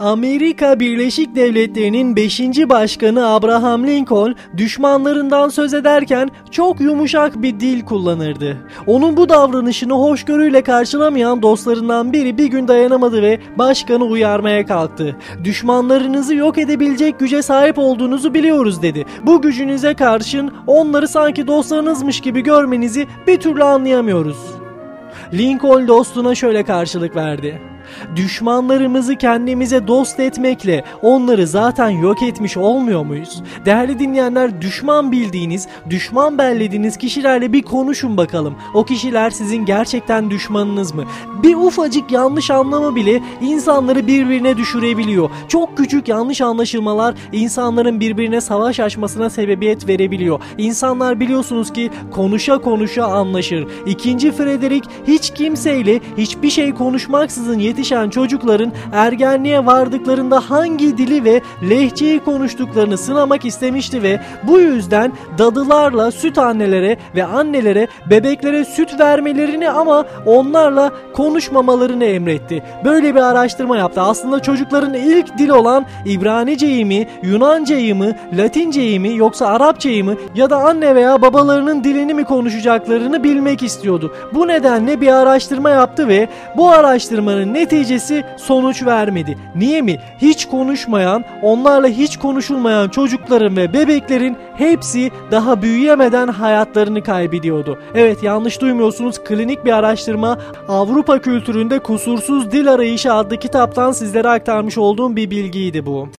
Amerika Birleşik Devletleri'nin 5. Başkanı Abraham Lincoln düşmanlarından söz ederken çok yumuşak bir dil kullanırdı. Onun bu davranışını hoşgörüyle karşılamayan dostlarından biri bir gün dayanamadı ve başkanı uyarmaya kalktı. Düşmanlarınızı yok edebilecek güce sahip olduğunuzu biliyoruz dedi. Bu gücünüze karşın onları sanki dostlarınızmış gibi görmenizi bir türlü anlayamıyoruz. Lincoln dostuna şöyle karşılık verdi. Düşmanlarımızı kendimize dost etmekle onları zaten yok etmiş olmuyor muyuz? Değerli dinleyenler düşman bildiğiniz, düşman bellediğiniz kişilerle bir konuşun bakalım. O kişiler sizin gerçekten düşmanınız mı? Bir ufacık yanlış anlama bile insanları birbirine düşürebiliyor. Çok küçük yanlış anlaşılmalar insanların birbirine savaş açmasına sebebiyet verebiliyor. İnsanlar biliyorsunuz ki konuşa konuşa anlaşır. İkinci Frederick hiç kimseyle hiçbir şey konuşmaksızın yetişen çocukların ergenliğe vardıklarında hangi dili ve lehçeyi konuştuklarını sınamak istemişti ve bu yüzden dadılarla süt annelere ve annelere bebeklere süt vermelerini ama onlarla konuşmamalarını emretti. Böyle bir araştırma yaptı. Aslında çocukların ilk dil olan İbraniceyi mi, Yunancayı mı, Latinceyi mi yoksa Arapçayı mı ya da anne veya babalarının dilini mi konuşacaklarını bilmek istiyordu. Bu nedenle bir araştırma yaptı ve bu araştırmanın neticesi sonuç vermedi. Niye mi? Hiç konuşmayan, onlarla hiç konuşulmayan çocukların ve bebeklerin hepsi daha büyüyemeden hayatlarını kaybediyordu. Evet yanlış duymuyorsunuz. Klinik bir araştırma Avrupa kültüründe kusursuz dil arayışı adlı kitaptan sizlere aktarmış olduğum bir bilgiydi bu.